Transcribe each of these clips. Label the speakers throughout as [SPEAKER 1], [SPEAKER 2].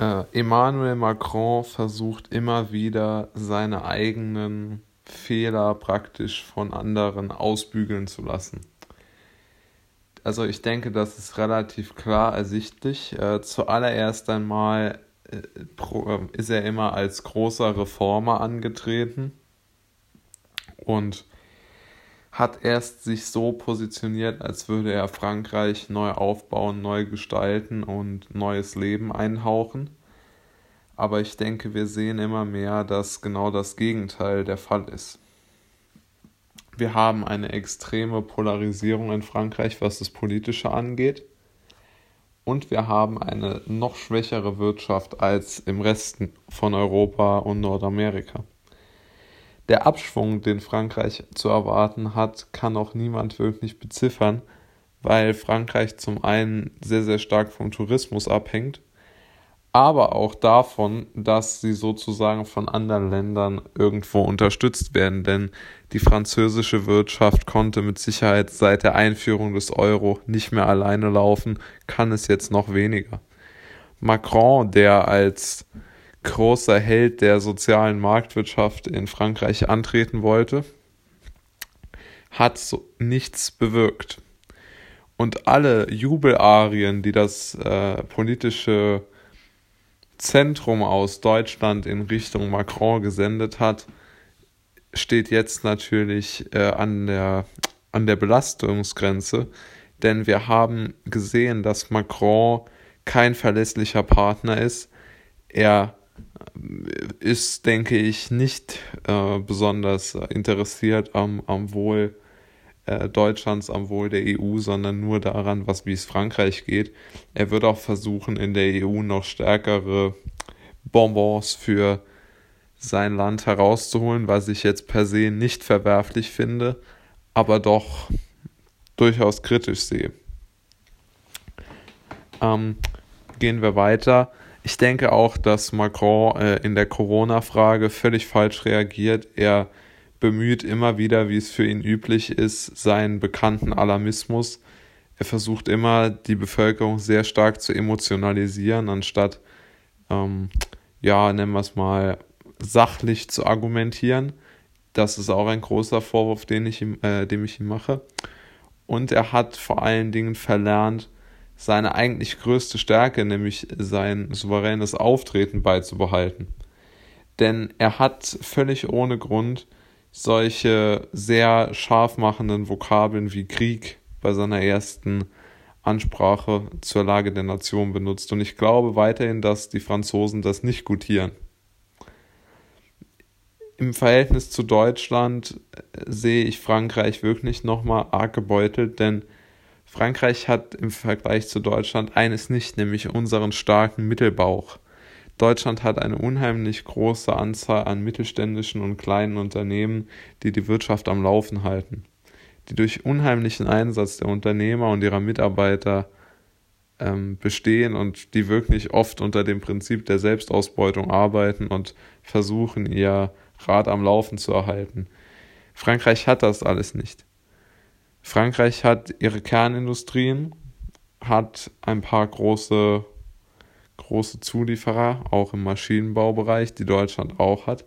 [SPEAKER 1] Äh, Emmanuel Macron versucht immer wieder seine eigenen Fehler praktisch von anderen ausbügeln zu lassen. Also ich denke, das ist relativ klar ersichtlich. Äh, zuallererst einmal äh, pro, ist er immer als großer Reformer angetreten und hat erst sich so positioniert, als würde er Frankreich neu aufbauen, neu gestalten und neues Leben einhauchen. Aber ich denke, wir sehen immer mehr, dass genau das Gegenteil der Fall ist. Wir haben eine extreme Polarisierung in Frankreich, was das Politische angeht. Und wir haben eine noch schwächere Wirtschaft als im Resten von Europa und Nordamerika. Der Abschwung, den Frankreich zu erwarten hat, kann auch niemand wirklich beziffern, weil Frankreich zum einen sehr, sehr stark vom Tourismus abhängt, aber auch davon, dass sie sozusagen von anderen Ländern irgendwo unterstützt werden. Denn die französische Wirtschaft konnte mit Sicherheit seit der Einführung des Euro nicht mehr alleine laufen, kann es jetzt noch weniger. Macron, der als großer Held der sozialen Marktwirtschaft in Frankreich antreten wollte, hat so nichts bewirkt. Und alle Jubelarien, die das äh, politische Zentrum aus Deutschland in Richtung Macron gesendet hat, steht jetzt natürlich äh, an, der, an der Belastungsgrenze, denn wir haben gesehen, dass Macron kein verlässlicher Partner ist. Er ist, denke ich, nicht äh, besonders interessiert am, am Wohl äh, Deutschlands, am Wohl der EU, sondern nur daran, was wie es Frankreich geht. Er wird auch versuchen, in der EU noch stärkere Bonbons für sein Land herauszuholen, was ich jetzt per se nicht verwerflich finde, aber doch durchaus kritisch sehe. Ähm, gehen wir weiter. Ich denke auch, dass Macron äh, in der Corona-Frage völlig falsch reagiert. Er bemüht immer wieder, wie es für ihn üblich ist, seinen bekannten Alarmismus. Er versucht immer, die Bevölkerung sehr stark zu emotionalisieren, anstatt, ähm, ja, nennen wir es mal, sachlich zu argumentieren. Das ist auch ein großer Vorwurf, den ich ihm, äh, dem ich ihm mache. Und er hat vor allen Dingen verlernt, seine eigentlich größte Stärke, nämlich sein souveränes Auftreten beizubehalten. Denn er hat völlig ohne Grund solche sehr scharf machenden Vokabeln wie Krieg bei seiner ersten Ansprache zur Lage der Nation benutzt. Und ich glaube weiterhin, dass die Franzosen das nicht gutieren. Im Verhältnis zu Deutschland sehe ich Frankreich wirklich nochmal arg gebeutelt, denn Frankreich hat im Vergleich zu Deutschland eines nicht, nämlich unseren starken Mittelbauch. Deutschland hat eine unheimlich große Anzahl an mittelständischen und kleinen Unternehmen, die die Wirtschaft am Laufen halten, die durch unheimlichen Einsatz der Unternehmer und ihrer Mitarbeiter ähm, bestehen und die wirklich oft unter dem Prinzip der Selbstausbeutung arbeiten und versuchen, ihr Rad am Laufen zu erhalten. Frankreich hat das alles nicht. Frankreich hat ihre Kernindustrien, hat ein paar große, große Zulieferer, auch im Maschinenbaubereich, die Deutschland auch hat.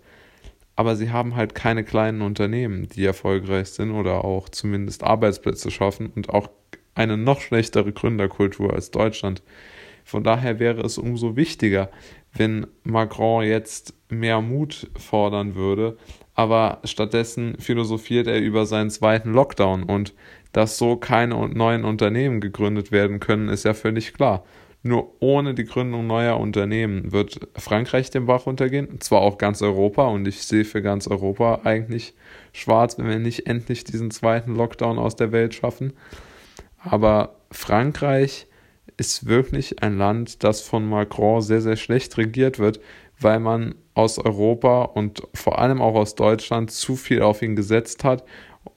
[SPEAKER 1] Aber sie haben halt keine kleinen Unternehmen, die erfolgreich sind oder auch zumindest Arbeitsplätze schaffen und auch eine noch schlechtere Gründerkultur als Deutschland. Von daher wäre es umso wichtiger, wenn Macron jetzt mehr Mut fordern würde, aber stattdessen philosophiert er über seinen zweiten Lockdown und dass so keine neuen Unternehmen gegründet werden können, ist ja völlig klar. Nur ohne die Gründung neuer Unternehmen wird Frankreich den Bach untergehen, zwar auch ganz Europa und ich sehe für ganz Europa eigentlich schwarz, wenn wir nicht endlich diesen zweiten Lockdown aus der Welt schaffen. Aber Frankreich ist wirklich ein Land, das von Macron sehr, sehr schlecht regiert wird, weil man aus Europa und vor allem auch aus Deutschland zu viel auf ihn gesetzt hat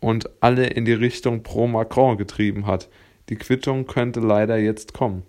[SPEAKER 1] und alle in die Richtung pro Macron getrieben hat. Die Quittung könnte leider jetzt kommen.